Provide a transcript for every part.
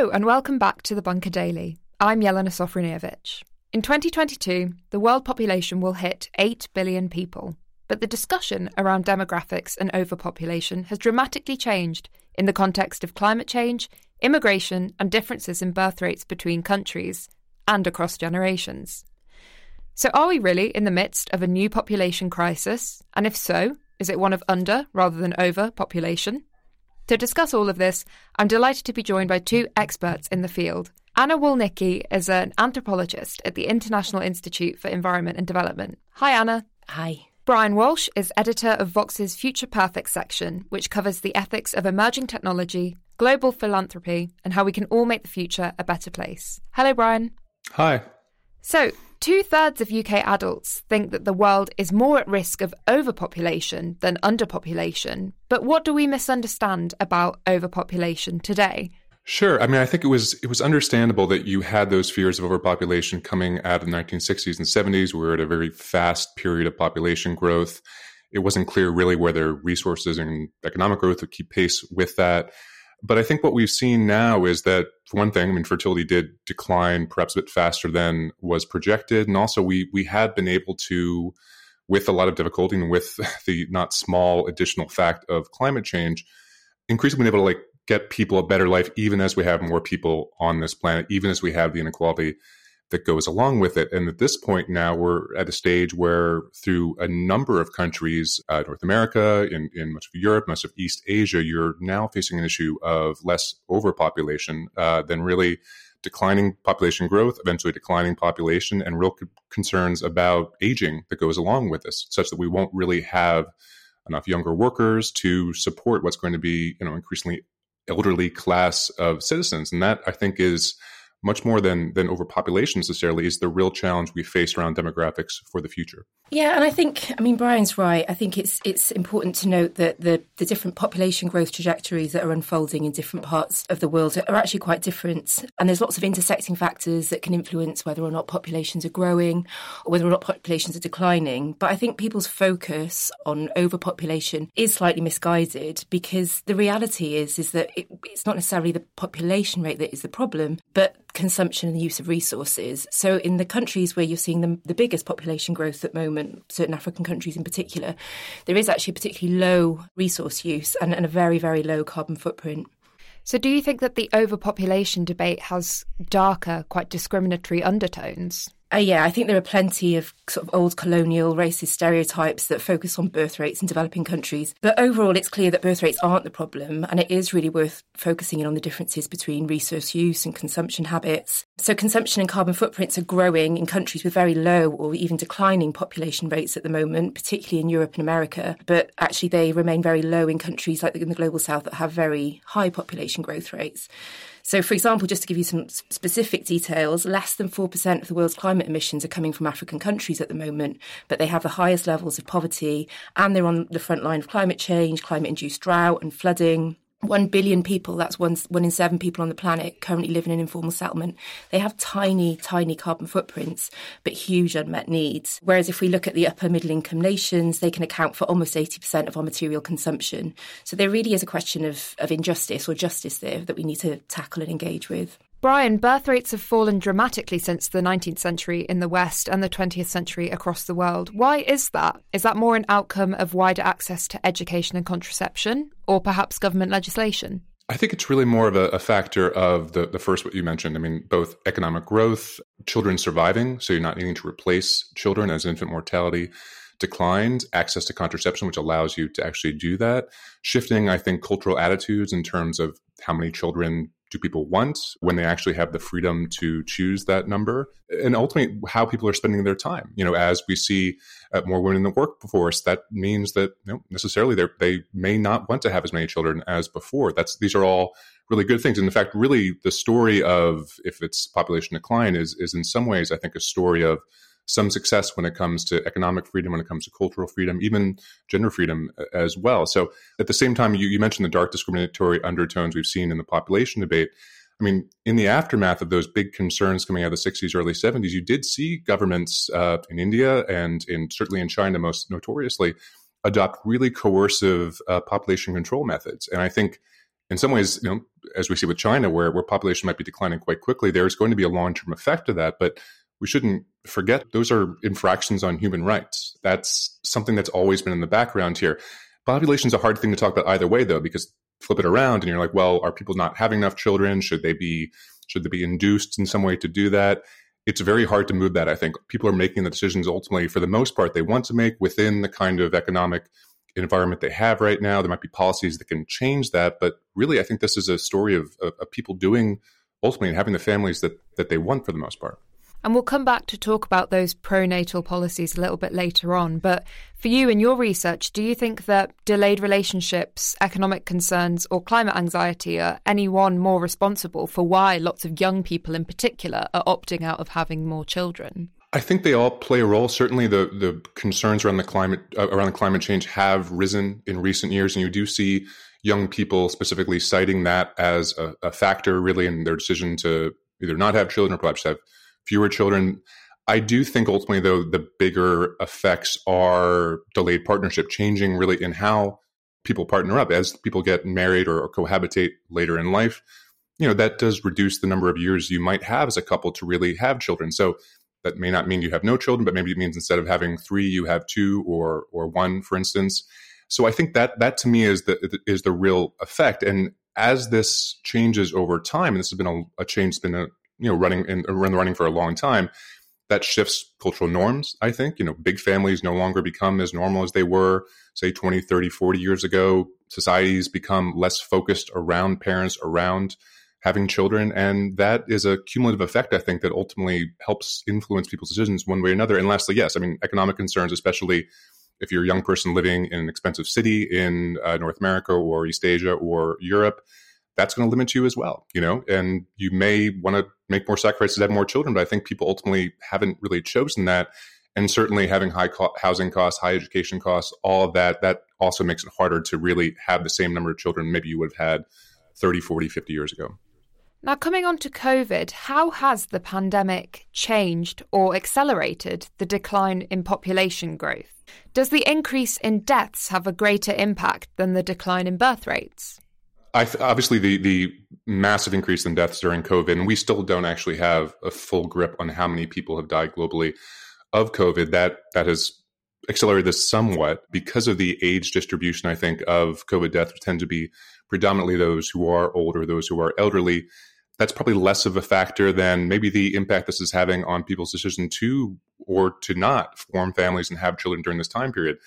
Hello, and welcome back to the Bunker Daily. I'm Jelena Sofronijevic. In 2022, the world population will hit 8 billion people. But the discussion around demographics and overpopulation has dramatically changed in the context of climate change, immigration, and differences in birth rates between countries and across generations. So, are we really in the midst of a new population crisis? And if so, is it one of under rather than overpopulation? To discuss all of this, I'm delighted to be joined by two experts in the field. Anna Walnycki is an anthropologist at the International Institute for Environment and Development. Hi, Anna. Hi. Bryan Walsh is editor of Vox's Future Perfect section, which covers the ethics of emerging technology, global philanthropy, and how we can all make the future a better place. Hello, Bryan. Hi. So, Two thirds of UK adults think that the world is more at risk of overpopulation than underpopulation. But what do we misunderstand about overpopulation today? Sure. I mean, I think it was it was understandable that you had those fears of overpopulation coming out of the 1960s and 70s. We were at a very fast period of population growth. It wasn't clear really whether resources and economic growth would keep pace with that. But I think what we've seen now is that, one thing, I mean, fertility did decline perhaps a bit faster than was projected, and also we we had been able to, with a lot of difficulty and with the not small additional fact of climate change, increasingly able to like get people a better life, even as we have more people on this planet, even as we have the inequality that goes along with it. And at this point now, we're at a stage where, through a number of countries, uh, North America, in, in much of Europe, much of East Asia, you're now facing an issue of less overpopulation uh, than really declining population growth, eventually declining population, and real concerns about aging that goes along with this, such that we won't really have enough younger workers to support what's going to be, you know, increasingly elderly class of citizens. And that I think is much more than than overpopulation necessarily is the real challenge we face around demographics for the future. Yeah, and I think I mean Bryan's right. I think it's it's important to note that the the different population growth trajectories that are unfolding in different parts of the world are actually quite different, and there's lots of intersecting factors that can influence whether or not populations are growing or whether or not populations are declining. But I think people's focus on overpopulation is slightly misguided because the reality is is that it, it's not necessarily the population rate that is the problem, but consumption and the use of resources. So in the countries where you're seeing the, the biggest population growth at the moment certain African countries in particular, there is actually particularly low resource use and, and a very, very low carbon footprint. So, do you think that the overpopulation debate has darker, quite discriminatory undertones? Uh, yeah, I think there are plenty of sort of old colonial racist stereotypes that focus on birth rates in developing countries. But overall, it's clear that birth rates aren't the problem, and it is really worth focusing in on the differences between resource use and consumption habits. So, consumption and carbon footprints are growing in countries with very low or even declining population rates at the moment, particularly in Europe and America. But actually, they remain very low in countries like in the global south that have very high population growth rates. So, for example, just to give you some specific details, less than 4% of the world's climate emissions are coming from African countries at the moment, but they have the highest levels of poverty and they're on the front line of climate change, climate induced drought and flooding. One billion people, that's one, one in seven people on the planet, currently live in an informal settlement. They have tiny, tiny carbon footprints, but huge unmet needs. Whereas if we look at the upper middle income nations, they can account for almost 80% of our material consumption. So there really is a question of, of injustice or justice there that we need to tackle and engage with. Bryan, birth rates have fallen dramatically since the 19th century in the West and the 20th century across the world. Why is that? Is that more an outcome of wider access to education and contraception, or perhaps government legislation? I think it's really more of a, a, factor of the, the first, what you mentioned. I mean, both economic growth, children surviving, so you're not needing to replace children as infant mortality declined, access to contraception, which allows you to actually do that, shifting, I think, cultural attitudes in terms of how many children do people want when they actually have the freedom to choose that number? And ultimately how people are spending their time. You know as we see uh, more women in the workforce that means that you know, necessarily they may not want to have as many children as before. That's these are all really good things. And in fact really the story of if it's population decline is is in some ways i think a story of some success when it comes to economic freedom, when it comes to cultural freedom, even gender freedom uh, as well. So at the same time, you, you mentioned the dark discriminatory undertones we've seen in the population debate. I mean, in the aftermath of those big concerns coming out of the 60s, early 70s, you did see governments uh, in India and in certainly in China, most notoriously, adopt really coercive uh, population control methods. And I think in some ways, you know, as we see with China, where, where population might be declining quite quickly, there's going to be a long term effect of that. But we shouldn't forget those are infractions on human rights. That's something that's always been in the background here. Population is a hard thing to talk about either way, though, because flip it around and you're like, well, are people not having enough children? Should they be should they be induced in some way to do that? It's very hard to move that. I think people are making the decisions ultimately, for the most part, they want to make within the kind of economic environment they have right now. There might be policies that can change that, but really, I think this is a story of, of, of people doing ultimately and having the families that that they want for the most part. And we'll come back to talk about those pronatal policies a little bit later on. But for you and your research, do you think that delayed relationships, economic concerns, or climate anxiety are any one more responsible for why lots of young people in particular are opting out of having more children? I think they all play a role. Certainly, the the concerns around the climate uh, around climate change have risen in recent years, and you do see young people specifically citing that as a, a factor, really, in their decision to either not have children or perhaps have fewer children. I do think ultimately, though, the bigger effects are delayed partnership, changing really in how people partner up as people get married or, or cohabitate later in life. You know that does reduce the number of years you might have as a couple to really have children. So that may not mean you have no children, but maybe it means instead of having three, you have two or or one, for instance. So I think that that to me is the is the real effect. And as this changes over time, and this has been a, a change that's been a, you know running in running for a long time, that shifts cultural norms. I think you know big families no longer become as normal as they were, say 20, 30, 40 years ago. Societies become less focused around parents, around having children. And that is a cumulative effect, I think, that ultimately helps influence people's decisions one way or another. And lastly, yes, I mean, economic concerns, especially if you're a young person living in an expensive city in uh, North America or East Asia or Europe, that's going to limit you as well, you know, and you may want to make more sacrifices have more children, but I think people ultimately haven't really chosen that. And certainly having high co- housing costs, high education costs, all of that, that also makes it harder to really have the same number of children maybe you would have had 30, 40, 50 years ago. Now, coming on to COVID, how has the pandemic changed or accelerated the decline in population growth? Does the increase in deaths have a greater impact than the decline in birth rates? Th- obviously, the, the massive increase in deaths during COVID, and we still don't actually have a full grip on how many people have died globally of COVID. That that has accelerated this somewhat because of the age distribution. I think of COVID deaths tend to be predominantly those who are older, those who are elderly that's probably less of a factor than maybe the impact this is having on people's decision to or to not form families and have children during this time period.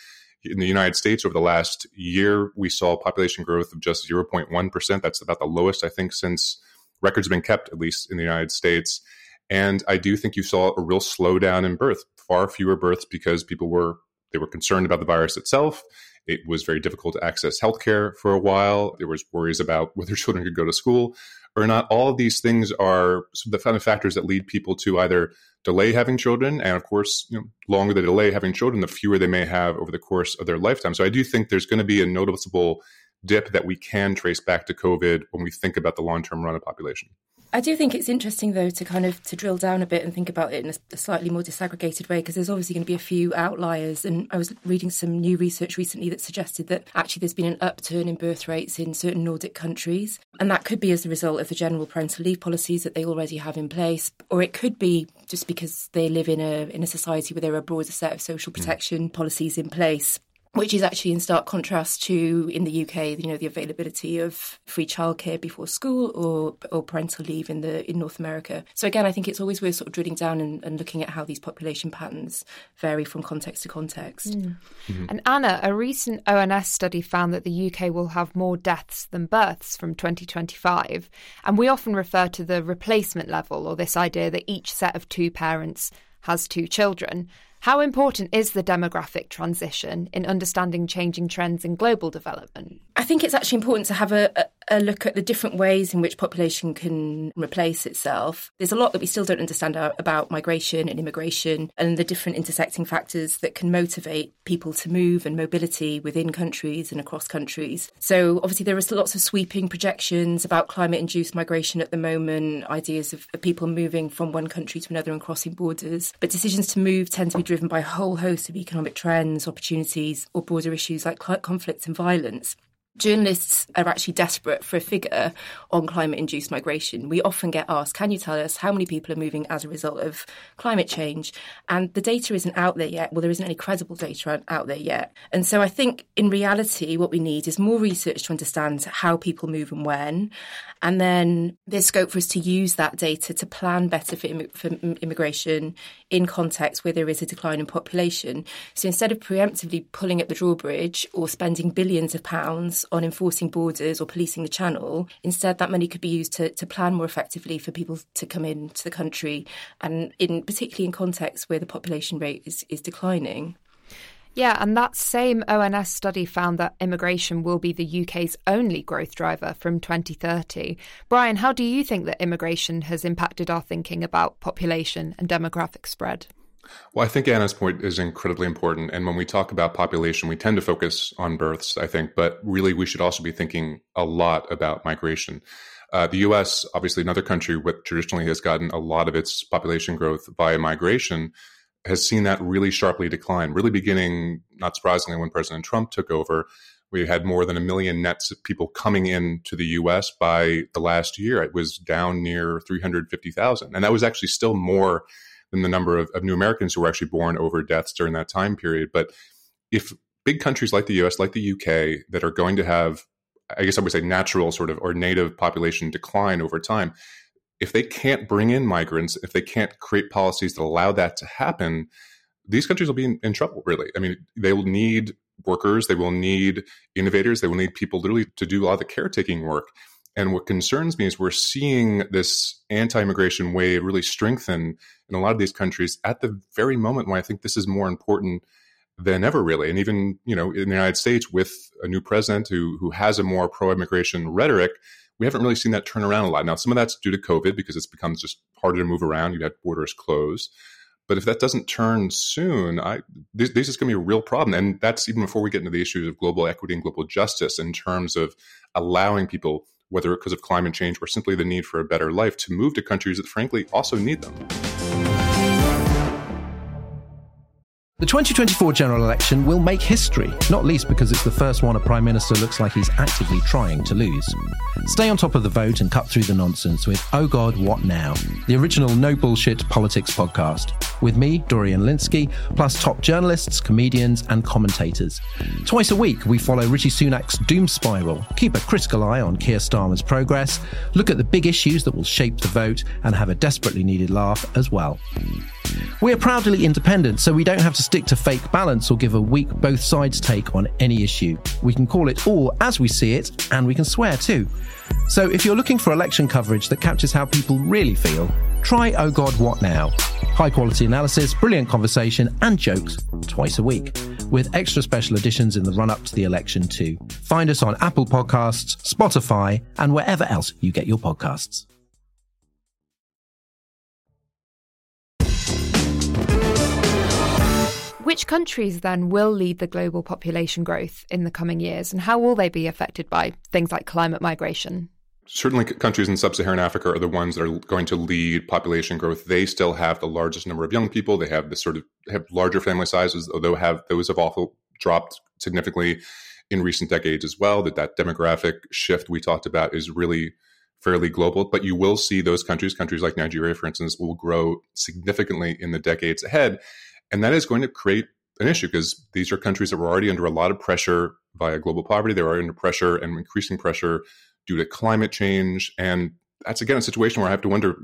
In the United States, over the last year, we saw population growth of just 0.1%. That's about the lowest, I think, since records have been kept, at least in the United States. And I do think you saw a real slowdown in birth, far fewer births because people were they were concerned about the virus itself. It was very difficult to access healthcare for a while. There was worries about whether children could go to school or not. All of these things are the kind of factors that lead people to either delay having children, and of course, you know, longer they delay having children, the fewer they may have over the course of their lifetime. So I do think there's going to be a noticeable dip that we can trace back to COVID when we think about the long-term run of population. I do think it's interesting though to kind of to drill down a bit and think about it in a, slightly more disaggregated way because there's obviously going to be a few outliers and I was reading some new research recently that suggested that actually there's been an upturn in birth rates in certain Nordic countries and that could be as a result of the general parental leave policies that they already have in place or it could be just because they live in a in a society where there are a broader set of social mm. protection mm. policies in place which is actually in stark contrast to in the UK, you know, the availability of free childcare before school or or parental leave in the in North America. So again, I think it's always worth sort of drilling down and, and looking at how these population patterns vary from context to context. Mm. Mm-hmm. And Anna, a recent ONS study found that the UK will have more deaths than births from 2025, and we often refer to the replacement level or this idea that each set of two parents has two children. How important is the demographic transition in understanding changing trends in global development? I think it's actually important to have a, a, look at the different ways in which population can replace itself. There's a lot that we still don't understand about migration and immigration and the different intersecting factors that can motivate people to move and mobility within countries and across countries. So, obviously, there are lots of sweeping projections about climate induced migration at the moment, ideas of, people moving from one country to another and crossing borders. But decisions to move tend to be driven by a whole host of economic trends, opportunities, or broader issues like conflicts and violence. Journalists are actually desperate for a figure on climate induced migration. We often get asked, can you tell us how many people are moving as a result of climate change? And the data isn't out there yet. Well, there isn't any credible data out there yet. And so I think in reality, what we need is more research to understand how people move and when. And then there's scope for us to use that data to plan better for, Im- for immigration in context where there is a decline in population. So instead of preemptively pulling up the drawbridge or spending billions of pounds on enforcing borders or policing the channel, instead that money could be used to, to plan more effectively for people to come into the country and in particularly in contexts where the population rate is, is declining. Yeah, and that same ONS study found that immigration will be the UK's only growth driver from 2030. Bryan, how do you think that immigration has impacted our thinking about population and demographic spread? Well, I think Anna's point is incredibly important. And when we talk about population, we tend to focus on births, I think, but really we should also be thinking a lot about migration. Uh, the US, obviously another country which traditionally has gotten a lot of its population growth via migration, has seen that really sharply decline, really beginning, not surprisingly, when President Trump took over. We had more than a million nets of people coming in to the US by the last year. It was down near 350,000. And that was actually still more than the number of, of new Americans who were actually born over deaths during that time period. But if big countries like the US, like the UK, that are going to have, I guess I would say, natural sort of or native population decline over time, if they can't bring in migrants, if they can't create policies that allow that to happen, these countries will be in, in, trouble, really. I mean, they will need workers, they will need innovators, they will need people literally to do a lot of the caretaking work. And what concerns me is we're seeing this anti immigration wave really strengthen in a lot of these countries at the very moment when I think this is more important than ever, really. And even, you know, in the United States with a new president who, who has a more pro immigration rhetoric, we haven't really seen that turn around a lot. Now, some of that's due to COVID because it's become just harder to move around. You've had borders closed. But if that doesn't turn soon, I, this, this is going to be a real problem. And that's even before we get into the issues of global equity and global justice in terms of allowing people, whether it's because of climate change or simply the need for a better life, to move to countries that frankly also need them. The 2024 general election will make history, not least because it's the first one a Prime Minister looks like he's actively trying to lose. Stay on top of the vote and cut through the nonsense with Oh God, What Now? The original no bullshit politics podcast. With me, Dorian Lynskey, plus top journalists, comedians, and commentators. Twice a week, we follow Rishi Sunak's doom spiral, keep a critical eye on Keir Starmer's progress, look at the big issues that will shape the vote, and have a desperately needed laugh as well. We're proudly independent, so we don't have to stick to fake balance or give a weak both sides take on any issue. We can call it all as we see it, and we can swear too. So if you're looking for election coverage that captures how people really feel, try Oh God What Now. High quality analysis, brilliant conversation, and jokes twice a week, with extra special editions in the run up to the election too. Find us on Apple Podcasts, Spotify, and wherever else you get your podcasts. Which countries then will lead the global population growth in the coming years, and how will they be affected by things like climate migration? Certainly, countries in sub Saharan Africa are the ones that are going to lead population growth. They still have the largest number of young people. They have the sort of have larger family sizes, although have those have also dropped significantly in recent decades as well. That that demographic shift we talked about is really fairly global, but you will see those countries, countries like Nigeria, for instance, will grow significantly in the decades ahead. And that is going to create an issue because these are countries that were already under a lot of pressure via global poverty. They were under pressure and increasing pressure due to climate change. And that's again a situation where I have to wonder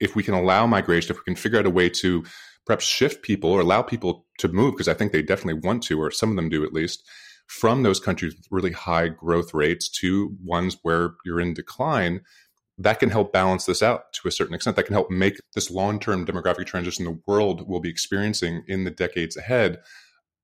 if we can allow migration, if we can figure out a way to perhaps shift people or allow people to move, because I think they definitely want to, or some of them do at least, from those countries with really high growth rates to ones where you're in decline that can help balance this out to a certain extent. That can help make this long term demographic transition the world will be experiencing in the decades ahead,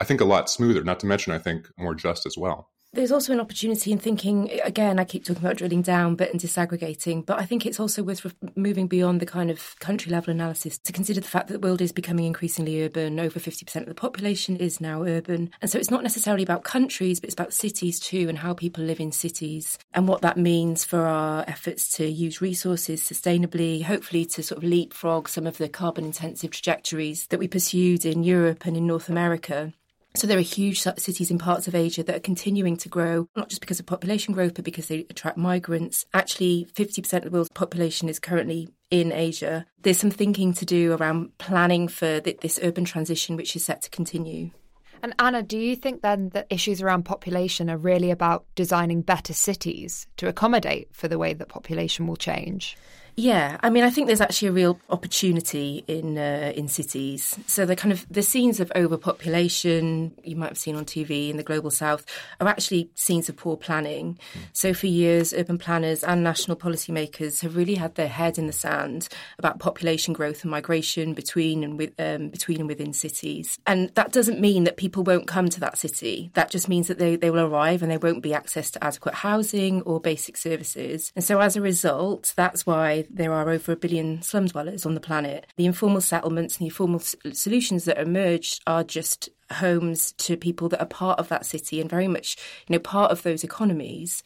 I think, a lot smoother, not to mention, I think, more just as well. There's also an opportunity in thinking, again, I keep talking about drilling down but and disaggregating, but I think it's also worth moving beyond the kind of country level analysis to consider the fact that the world is becoming increasingly urban. Over 50% of the population is now urban. And so it's not necessarily about countries, but it's about cities too and how people live in cities and what that means for our efforts to use resources sustainably, hopefully to sort of leapfrog some of the carbon intensive trajectories that we pursued in Europe and in North America So there are huge cities in parts of Asia that are continuing to grow, not just because of population growth, but because they attract migrants. Actually, 50% of the world's population is currently in Asia. There's some thinking to do around planning for this urban transition, which is set to continue. And Anna, do you think then that issues around population are really about designing better cities to accommodate for the way that population will change? Yeah, I mean, I think there's actually a real opportunity in uh, in cities. So the kind of the scenes of overpopulation you might have seen on TV in the global south are actually scenes of poor planning. So for years, urban planners and national policymakers have really had their head in the sand about population growth and migration between and with um, between and within cities. And that doesn't mean that people won't come to that city. That just means that they, they will arrive and there won't be access to adequate housing or basic services. And so as a result, that's why there are over a billion slum dwellers on the planet. The informal settlements and the informal solutions that emerged are just homes to people that are part of that city and very much, you know, part of those economies.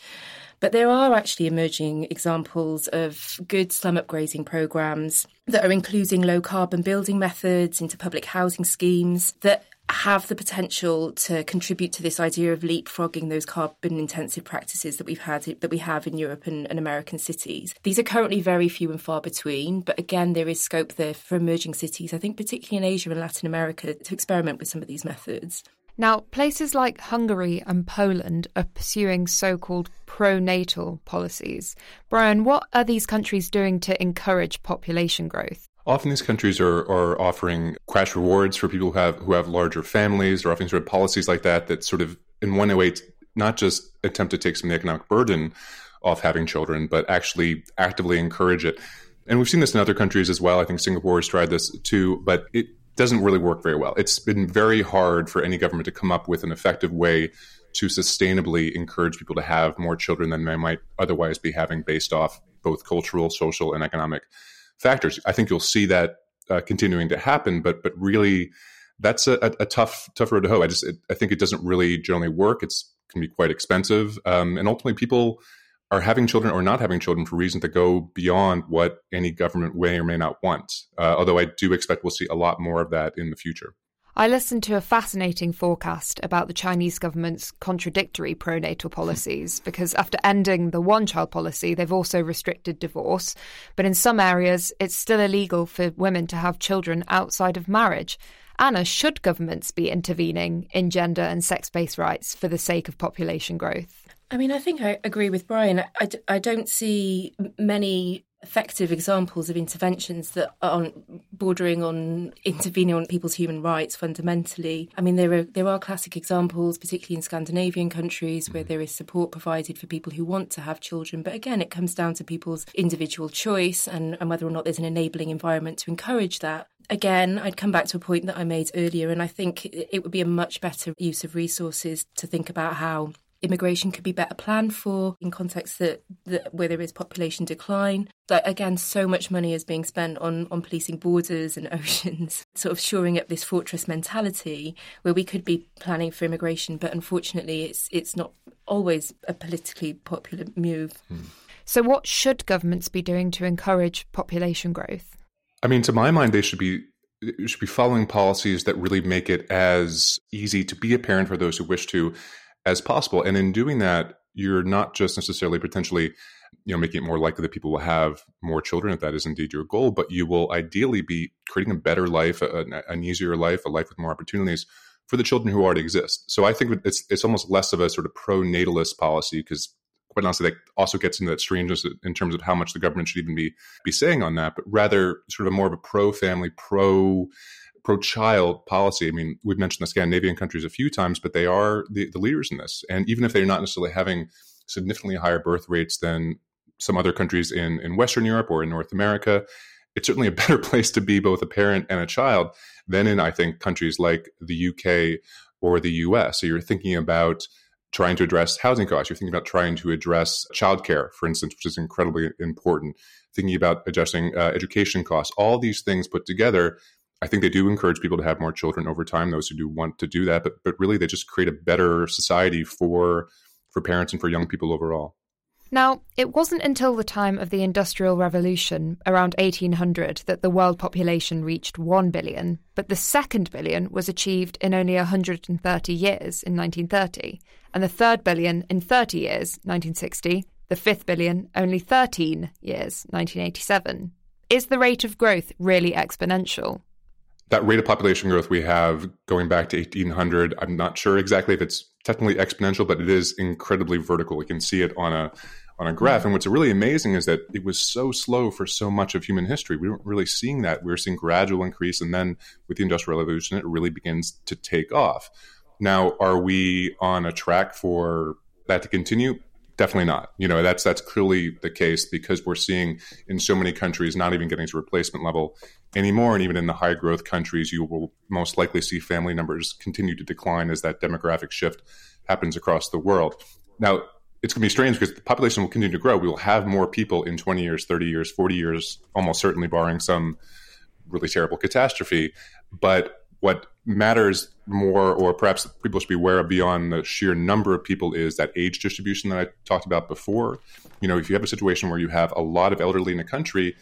But there are actually emerging examples of good slum upgrading programs that are including low carbon building methods into public housing schemes that have the potential to contribute to this idea of leapfrogging those carbon intensive practices that we've had that we have in Europe and, and, American cities. These are currently very few and far between, but again there is scope there for emerging cities, I think particularly in Asia and Latin America, to experiment with some of these methods. Now, places like Hungary and Poland are pursuing so called pro-natal policies. Bryan, what are these countries doing to encourage population growth? Often these countries are, are offering crash rewards for people who have who have larger families. They're offering sort of policies like that that sort of in one way not just attempt to take some of the economic burden off having children, but actually actively encourage it. And we've seen this in other countries as well. I think Singapore has tried this too, but it doesn't really work very well. It's been very hard for any government to come up with an effective way to sustainably encourage people to have more children than they might otherwise be having based off both cultural, social, and economic factors. I think you'll see that uh, continuing to happen, but but really, that's a, a, tough tough road to hoe. I just it, I think it doesn't really generally work. It's can be quite expensive, um, and ultimately, people are having children or not having children for reasons that go beyond what any government may or may not want. Uh, although I do expect we'll see a lot more of that in the future. I listened to a fascinating forecast about the Chinese government's contradictory pronatal policies because after ending the one child policy, they've also restricted divorce. But in some areas, it's still illegal for women to have children outside of marriage. Anna, should governments be intervening in gender and sex based rights for the sake of population growth? I mean, I think I agree with Bryan. I, I don't see many effective examples of interventions that aren't bordering on intervening on people's human rights fundamentally. I mean, there are there are classic examples, particularly in Scandinavian countries, where there is support provided for people who want to have children. But again, it comes down to people's individual choice and, and whether or not there's an enabling environment to encourage that. Again, I'd come back to a point that I made earlier, and I think it would be a much better use of resources to think about how immigration could be better planned for in contexts that, that where there is population decline. Like again, so much money is being spent on on policing borders and oceans, sort of shoring up this fortress mentality where we could be planning for immigration, but unfortunately, it's it's not always a politically popular move. Hmm. So, what should governments be doing to encourage population growth? I mean, to my mind, they should be should be following policies that really make it as easy to be a parent for those who wish to as possible. And in doing that, you're not just necessarily potentially you know making it more likely that people will have more children if that is indeed your goal but you will ideally be creating a better life an easier life a life with more opportunities for the children who already exist so i think it's it's almost less of a sort of pro-natalist policy because quite honestly that also gets into that strangeness in terms of how much the government should even be be saying on that but rather sort of more of a pro-family pro pro-child policy. I mean, we've mentioned the Scandinavian countries a few times, but they are the, the leaders in this. And even if they're not necessarily having significantly higher birth rates than some other countries in, in Western Europe or in North America, it's certainly a better place to be both a parent and a child than in, I think, countries like the UK or the US. So you're thinking about trying to address housing costs. You're thinking about trying to address childcare, for instance, which is incredibly important. Thinking about adjusting uh, education costs. All these things put together I think they do encourage people to have more children over time. Those who do want to do that, but but really they just create a better society for for parents and for young people overall. Now, it wasn't until the time of the Industrial Revolution, around 1800, that the world population reached 1 billion, but the second billion was achieved in only 130 years in 1930, and the third billion in 30 years, 1960, the fifth billion only 13 years, 1987. Is the rate of growth really exponential? That rate of population growth we have going back to 1800, I'm not sure exactly if it's technically exponential, but it is incredibly vertical. We can see it on a on a graph. And what's really amazing is that it was so slow for so much of human history. We weren't really seeing that. We were seeing gradual increase, and then with the Industrial Revolution, it really begins to take off. Now, are we on a track for that to continue? Definitely not. You know, that's that's clearly the case because we're seeing in so many countries not even getting to replacement level anymore. And even in the high growth countries, you will most likely see family numbers continue to decline as that demographic shift happens across the world. Now, it's going to be strange because the population will continue to grow. We will have more people in 20 years, 30 years, 40 years, almost certainly barring some really terrible catastrophe. But what matters more, or perhaps people should be aware of beyond the sheer number of people, is that age distribution that I talked about before. You know, if you have a situation where you have a lot of elderly in a country,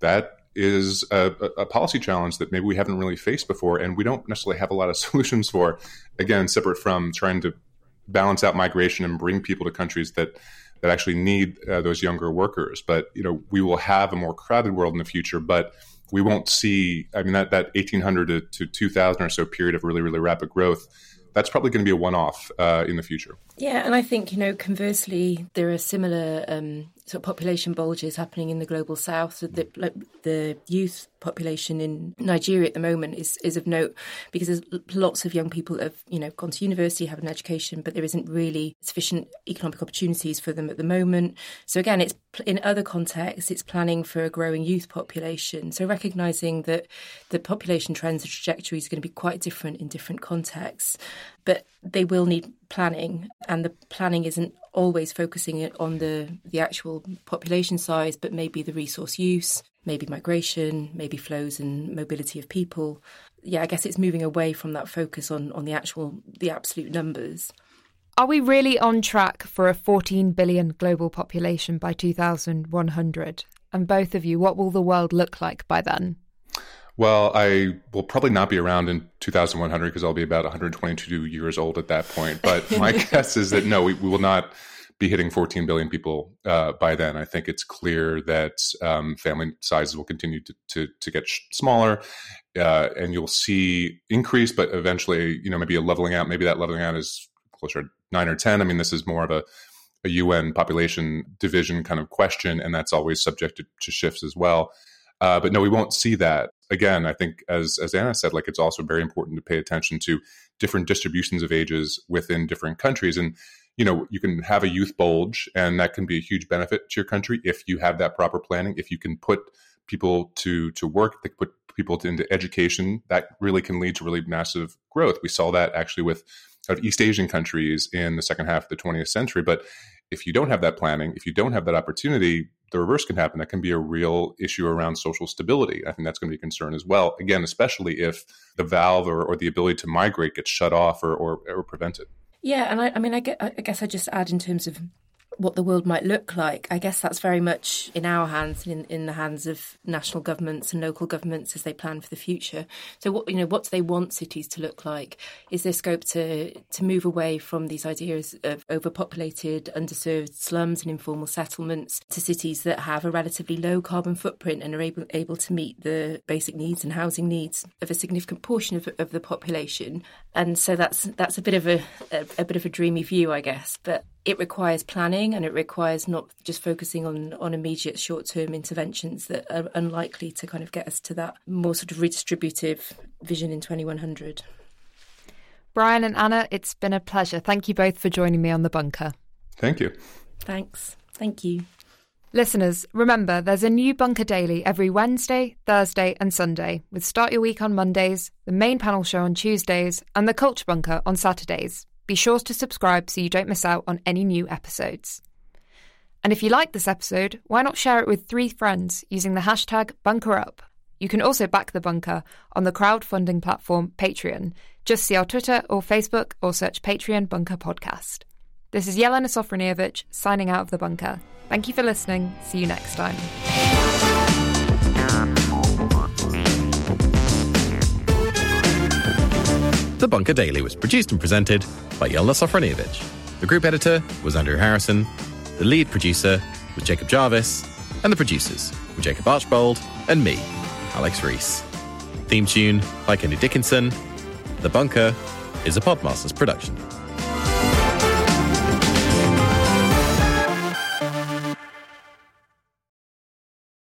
that is a, a, policy challenge that maybe we haven't really faced before, and we don't necessarily have a lot of solutions for. Again, separate from trying to balance out migration and bring people to countries that that actually need uh, those younger workers. But you know, we will have a more crowded world in the future, but we won't see. I mean, that that 1800 to, to 2000 or so period of really really rapid growth. That's probably going to be a one-off uh, in the future. Yeah, and I think you know, conversely, there are similar um, sort of population bulges happening in the global south. The, like, the youth population in Nigeria at the moment is, is of note because there's lots of young people that have you know gone to university, have an education, but there isn't really sufficient economic opportunities for them at the moment. So again, it's in other contexts, it's planning for a growing youth population. So recognizing that the population trends, and trajectories are going to be quite different in different contexts, but they will need planning, and the planning isn't always focusing it on the the actual population size, but maybe the resource use, maybe migration, maybe flows and mobility of people. Yeah, I guess it's moving away from that focus on on the actual the absolute numbers. Are we really on track for a 14 billion global population by 2100? And both of you, what will the world look like by then? Well, I will probably not be around in 2100 because I'll be about 122 years old at that point. But my guess is that no, we, we, will not be hitting 14 billion people uh, by then. I think it's clear that um, family sizes will continue to, to, to get sh- smaller. Uh, and you'll see increase, but eventually, you know, maybe a leveling out. Maybe that leveling out is closer nine or 10. I mean, this is more of a, a UN population division kind of question, and that's always subject to, to shifts as well. Uh, but no, we won't see that again. I think, as as Anna said, like it's also very important to pay attention to different distributions of ages within different countries, and you know, you can have a youth bulge, and that can be a huge benefit to your country if you have that proper planning. If you can put people to to work, they put people to, into education, that really can lead to really massive growth. We saw that actually with East Asian countries in the second half of the 20th century. But if you don't have that planning, if you don't have that opportunity, the reverse can happen. That can be a real issue around social stability. I think that's going to be a concern as well. Again, especially if the valve or, or the ability to migrate gets shut off or, or, or prevented. Yeah, and I, I mean, I, get, I guess I just add in terms of what the world might look like. I guess that's very much in our hands, in, in the hands of national governments and local governments as they plan for the future. So, what you know, what do they want cities to look like? Is there scope to to move away from these ideas of overpopulated, underserved slums and informal settlements to cities that have a relatively low carbon footprint and are able able to meet the basic needs and housing needs of a significant portion of, of the population? And so that's that's a bit of a, a, a bit of a dreamy view, I guess, but it requires planning and it requires not just focusing on, on immediate short term interventions that are unlikely to kind of get us to that more sort of redistributive vision in 2100. Bryan and Anna, it's been a pleasure. Thank you both for joining me on The Bunker. Thank you. Thanks. Thank you. Listeners, remember there's a new Bunker Daily every Wednesday, Thursday, and Sunday, with Start Your Week on Mondays, the main panel show on Tuesdays, and the Culture Bunker on Saturdays. Be sure to subscribe so you don't miss out on any new episodes. And if you like this episode, why not share it with three friends using the hashtag BunkerUp? You can also back the bunker on the crowdfunding platform Patreon. Just see our Twitter or Facebook or search Patreon Bunker Podcast. This is Jelena Sofronijevic signing out of the bunker. Thank you for listening. See you next time. The Bunker Daily was produced and presented by Jelena Sofronijevic. The group editor was Andrew Harrison. The lead producer was Jacob Jarvis. And the producers were Jacob Archbold and me, Alex Rees. Theme tune by Kenny Dickinson. The Bunker is a Podmasters production.